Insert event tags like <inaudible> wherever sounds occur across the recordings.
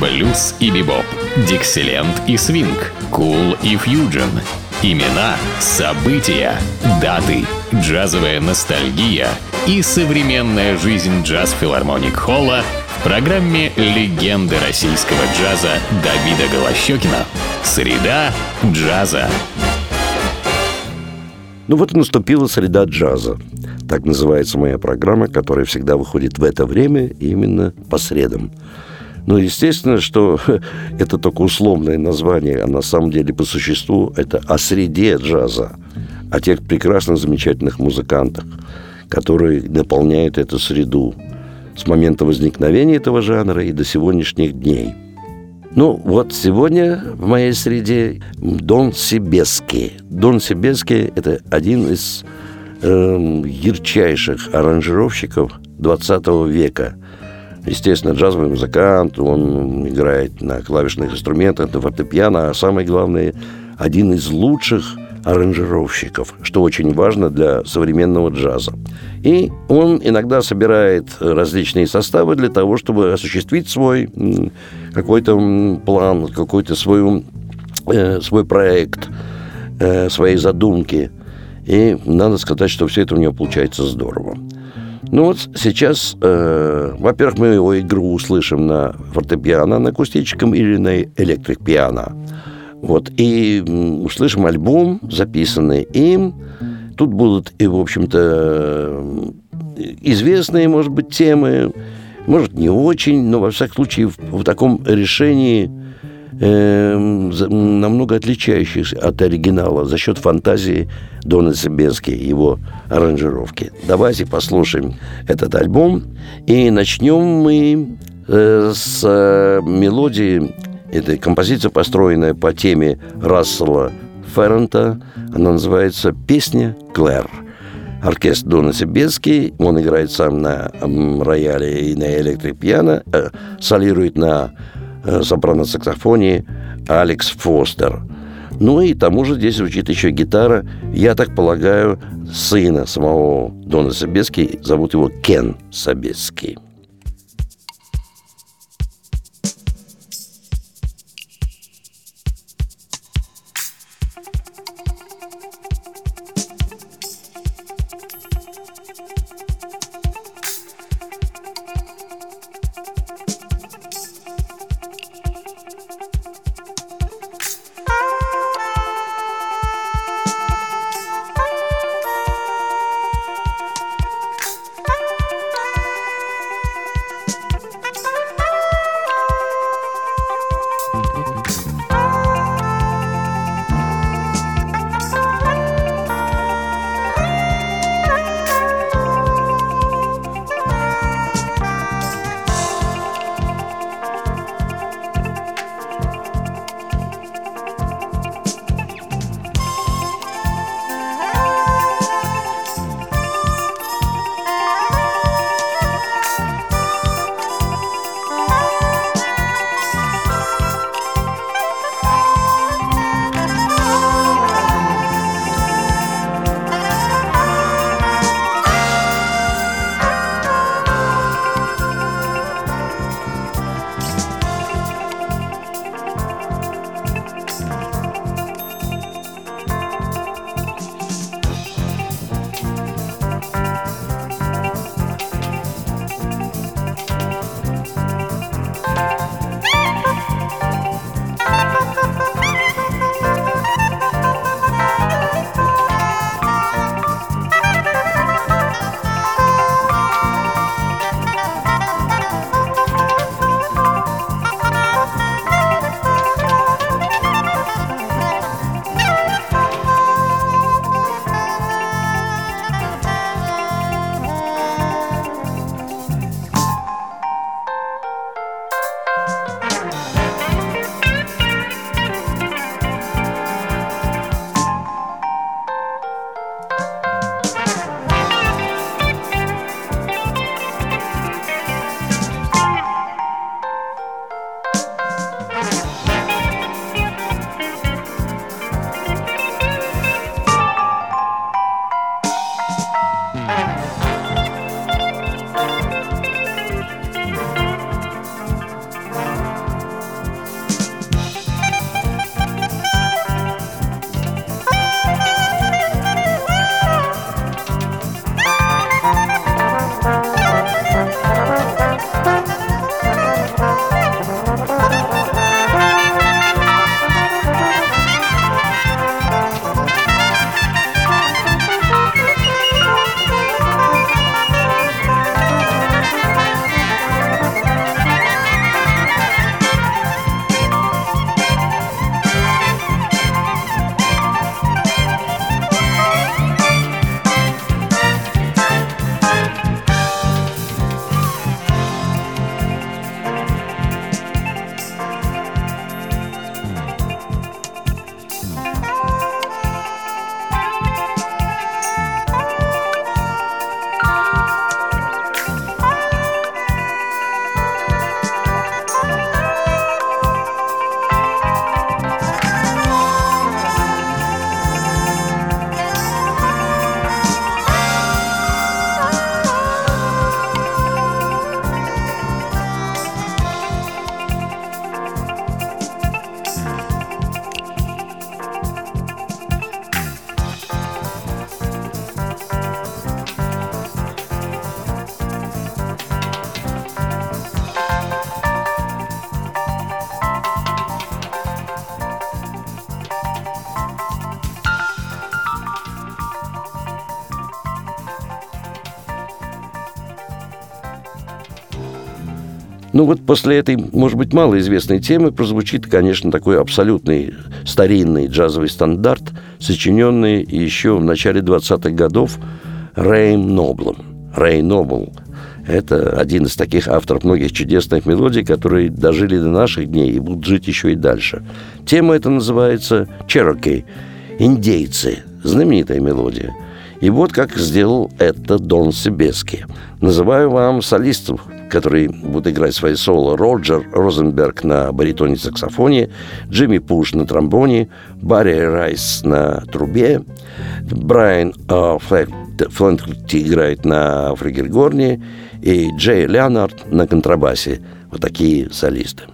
блюз и бибоп, дикселент и свинг, кул и фьюджен. Имена, события, даты, джазовая ностальгия и современная жизнь джаз-филармоник Холла в программе «Легенды российского джаза» Давида Голощекина. Среда джаза. Ну вот и наступила среда джаза. Так называется моя программа, которая всегда выходит в это время именно по средам. Ну, естественно, что <laughs> это только условное название, а на самом деле по существу это о среде джаза, о тех прекрасных, замечательных музыкантах, которые наполняют эту среду с момента возникновения этого жанра и до сегодняшних дней. Ну, вот сегодня в моей среде Дон Сибески. Дон Сибески – это один из э, ярчайших аранжировщиков 20 века – Естественно, джазовый музыкант, он играет на клавишных инструментах, на фортепиано, а самое главное, один из лучших аранжировщиков, что очень важно для современного джаза. И он иногда собирает различные составы для того, чтобы осуществить свой какой-то план, какой-то свой, э, свой проект, э, свои задумки. И надо сказать, что все это у него получается здорово. Ну вот сейчас, э, во-первых, мы его игру услышим на фортепиано, на акустическом или на электрик-пиано. Вот, и услышим альбом, записанный им. Тут будут и, в общем-то, известные, может быть, темы, может, не очень, но, во всяком случае, в, в таком решении – э, намного отличающихся от оригинала за счет фантазии Дона Цибенски его аранжировки. Давайте послушаем этот альбом и начнем мы э, с э, мелодии. Это композиция, построенная по теме Рассела Феррента. Она называется «Песня Клэр» оркестр Дона Сибецкий. Он играет сам на рояле и на электрик-пиано, э, солирует на Э, сопрано-саксофоне Алекс Фостер. Ну и тому же здесь звучит еще гитара. Я так полагаю, сына самого Дона Собески. Зовут его Кен Собеский. Ну вот после этой, может быть, малоизвестной темы прозвучит, конечно, такой абсолютный старинный джазовый стандарт, сочиненный еще в начале 20-х годов Рэйм Ноблом. Рэй Нобл – это один из таких авторов многих чудесных мелодий, которые дожили до наших дней и будут жить еще и дальше. Тема эта называется «Чероки» – «Индейцы», знаменитая мелодия – и вот как сделал это Дон Себески. Называю вам солистов, которые будут играть свои соло. Роджер Розенберг на баритоне-саксофоне, Джимми Пуш на тромбоне, Барри Райс на трубе, Брайан э, Флэнкти играет на фригергорне и Джей Леонард на контрабасе. Вот такие солисты.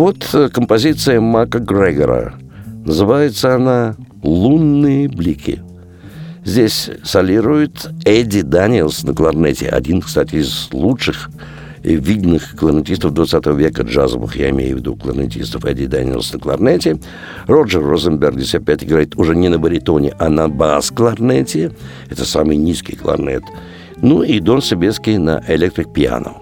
Вот э, композиция Мака Грегора. Называется она «Лунные блики». Здесь солирует Эдди Даниэлс на кларнете. Один, кстати, из лучших и видных кларнетистов 20 века джазовых, я имею в виду кларнетистов Эдди Дэниелс на кларнете. Роджер Розенберг здесь опять играет уже не на баритоне, а на бас-кларнете. Это самый низкий кларнет. Ну и Дон Себеский на электрик-пиано.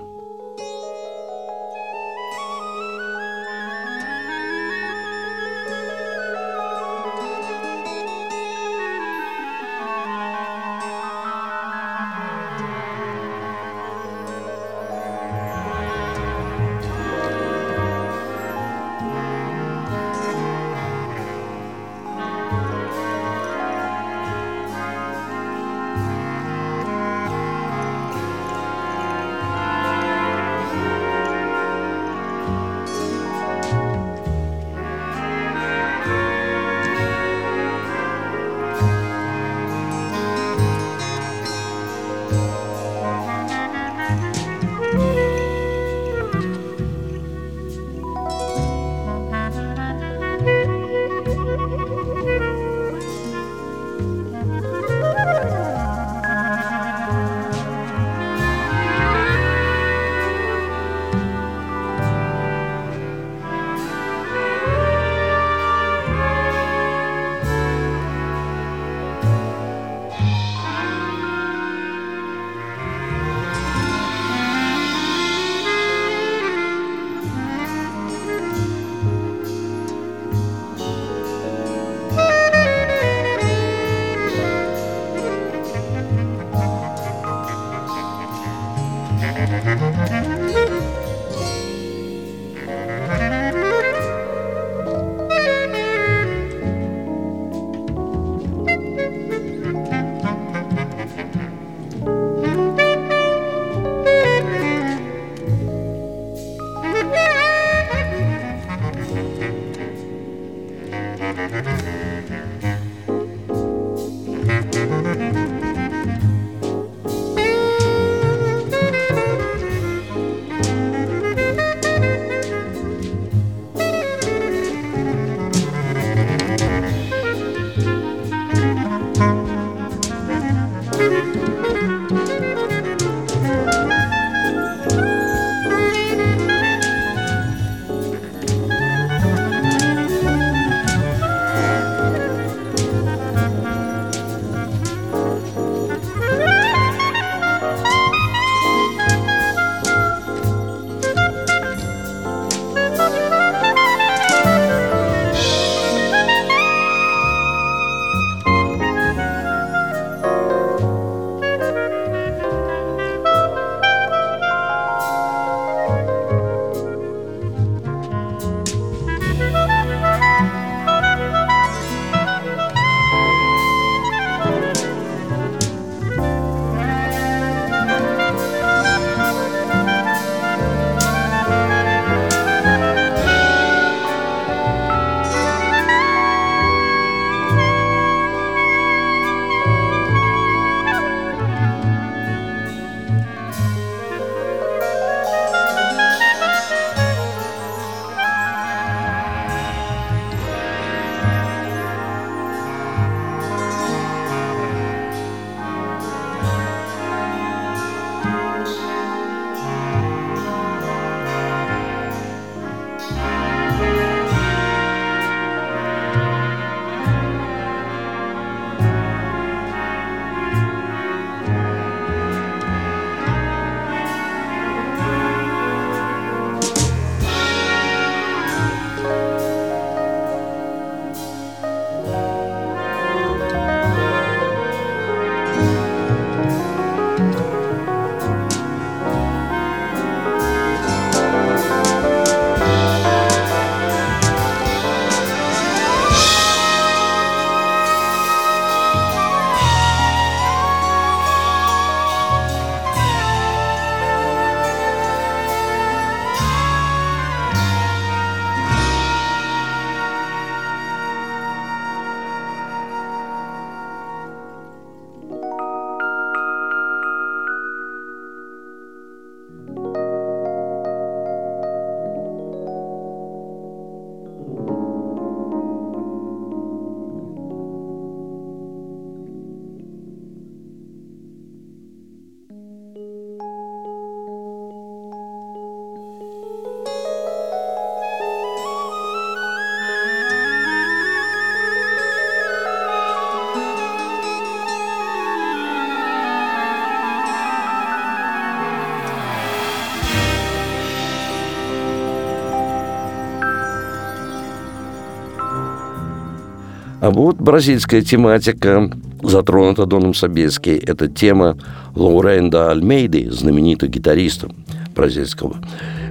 А вот бразильская тематика затронута Доном Собески. Это тема Лоуренда Альмейды, знаменитого гитариста бразильского,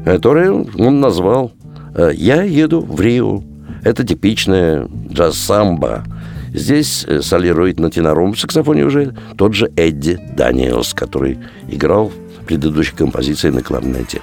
которую он назвал э, «Я еду в Рио». Это типичная джаз-самба. Здесь э, солирует на теноровом саксофоне уже тот же Эдди Даниэлс, который играл в предыдущей композиции на кларнете.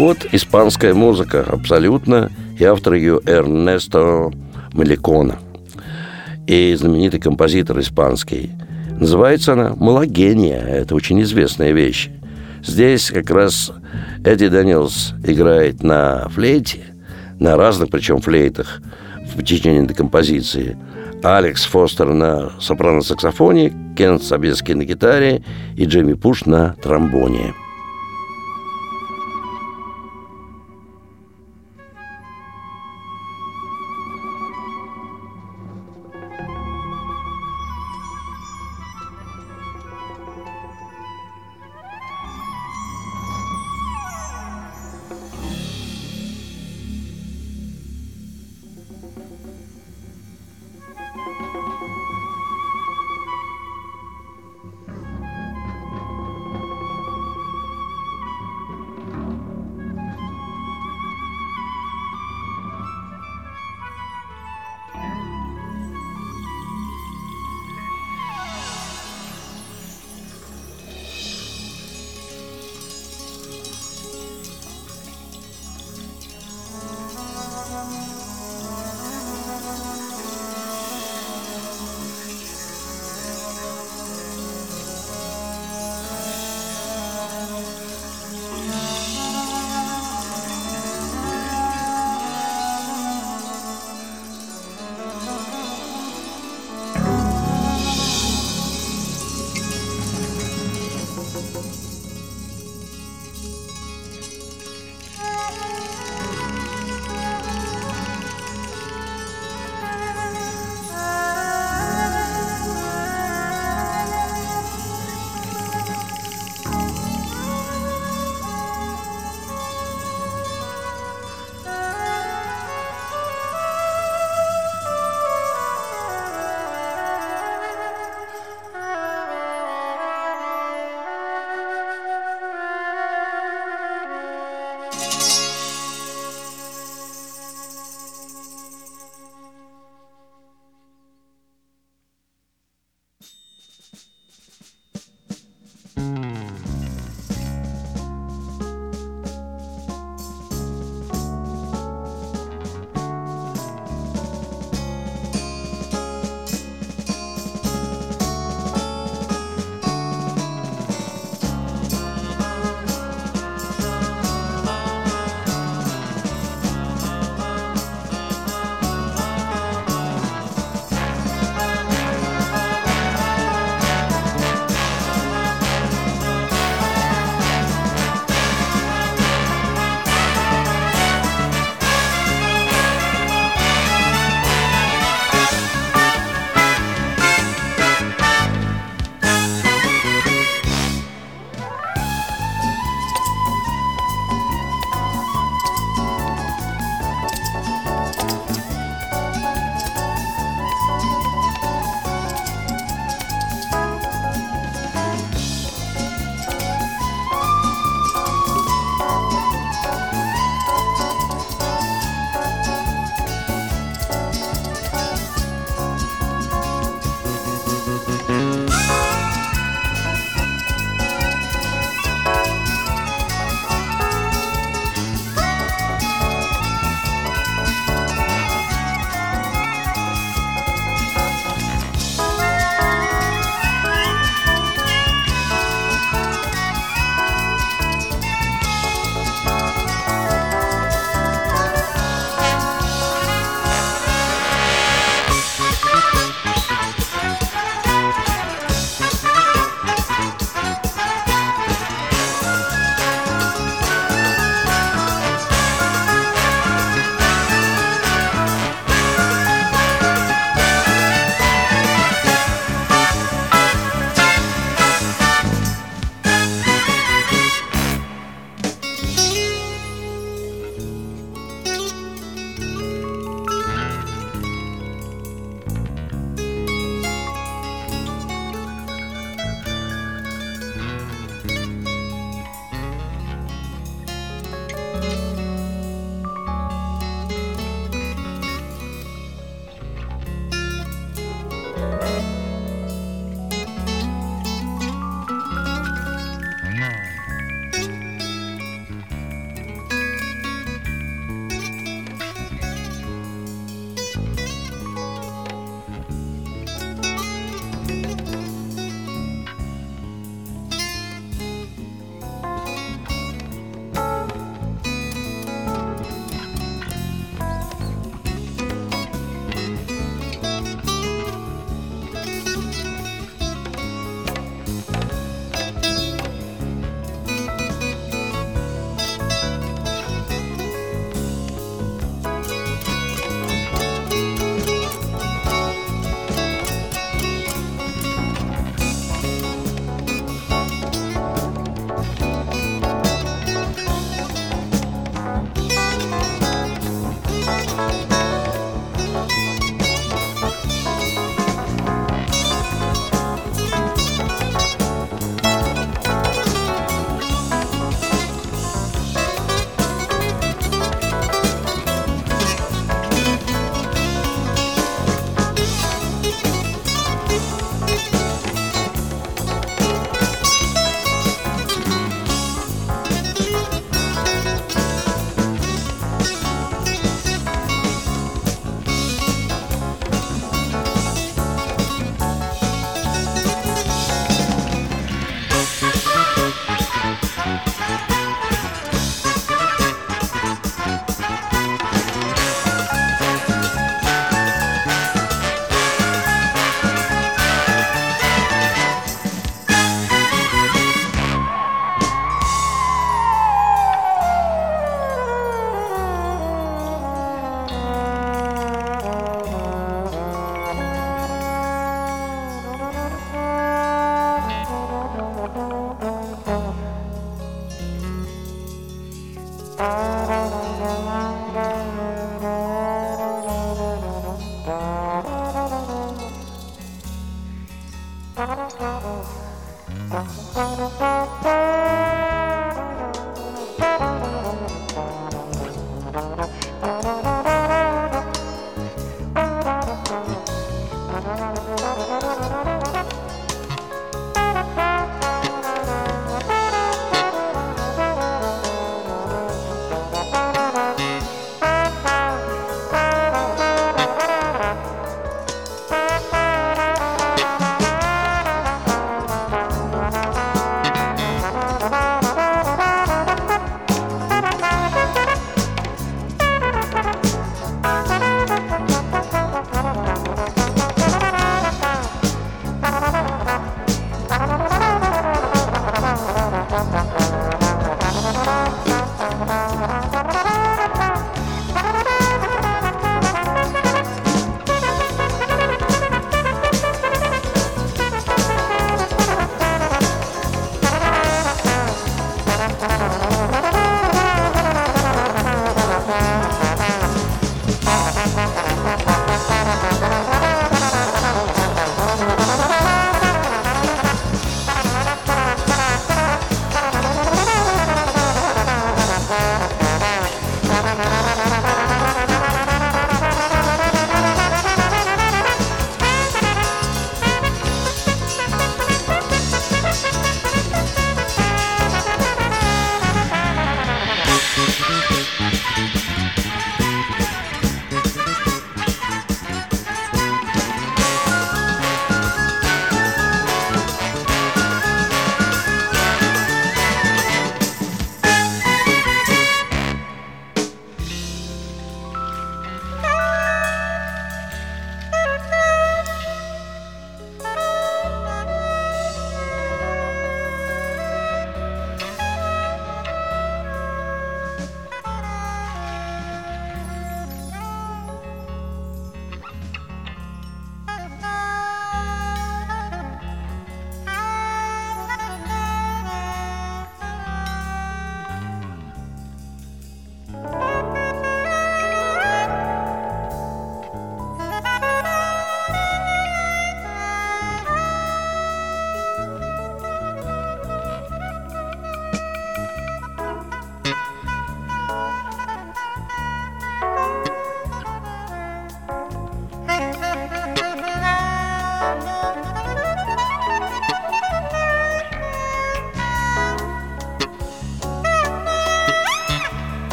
Вот испанская музыка абсолютно, и автор ее Эрнесто Маликона. И знаменитый композитор испанский. Называется она «Малогения». Это очень известная вещь. Здесь как раз Эдди Дэниелс играет на флейте, на разных причем флейтах в течение этой композиции. Алекс Фостер на сопрано-саксофоне, Кен Собеский на гитаре и Джейми Пуш на тромбоне.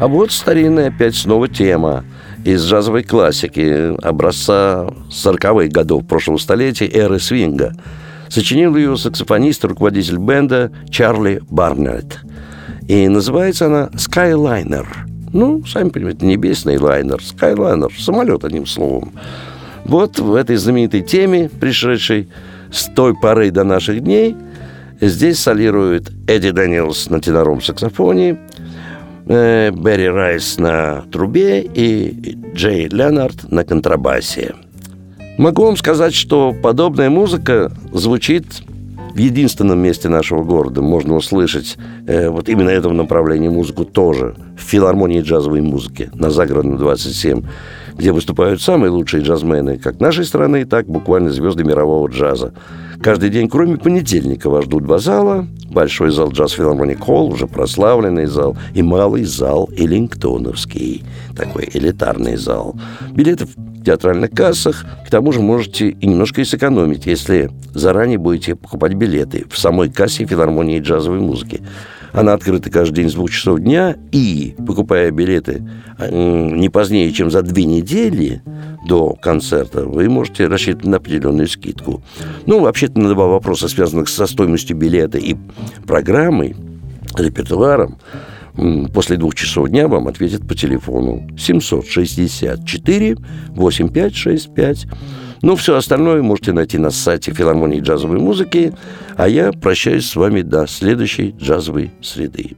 А вот старинная опять снова тема из джазовой классики образца 40-х годов прошлого столетия эры свинга. Сочинил ее саксофонист руководитель бенда Чарли Барнетт. И называется она «Skyliner». Ну, сами понимаете, небесный лайнер, Skyliner, самолет, одним словом. Вот в этой знаменитой теме, пришедшей с той поры до наших дней, здесь солирует Эдди Дэниелс на теноровом саксофоне, э, Берри Райс на трубе и Джей Ленард на контрабасе. Могу вам сказать, что подобная музыка звучит в единственном месте нашего города. Можно услышать э, вот именно этом направлении музыку тоже в филармонии джазовой музыки на Загородном 27 где выступают самые лучшие джазмены как нашей страны, так буквально звезды мирового джаза. Каждый день, кроме понедельника, вас ждут два зала. Большой зал Джаз Филармоник Холл, уже прославленный зал, и малый зал Эллингтоновский, такой элитарный зал. Билеты в театральных кассах. К тому же можете и немножко и сэкономить, если заранее будете покупать билеты в самой кассе филармонии джазовой музыки. Она открыта каждый день с двух часов дня, и, покупая билеты не позднее, чем за две недели до концерта, вы можете рассчитывать на определенную скидку. Ну, вообще-то на два вопроса, связанных со стоимостью билета и программой, репертуаром, после двух часов дня вам ответят по телефону 764 8565 ну, все остальное можете найти на сайте филармонии джазовой музыки. А я прощаюсь с вами до следующей джазовой среды.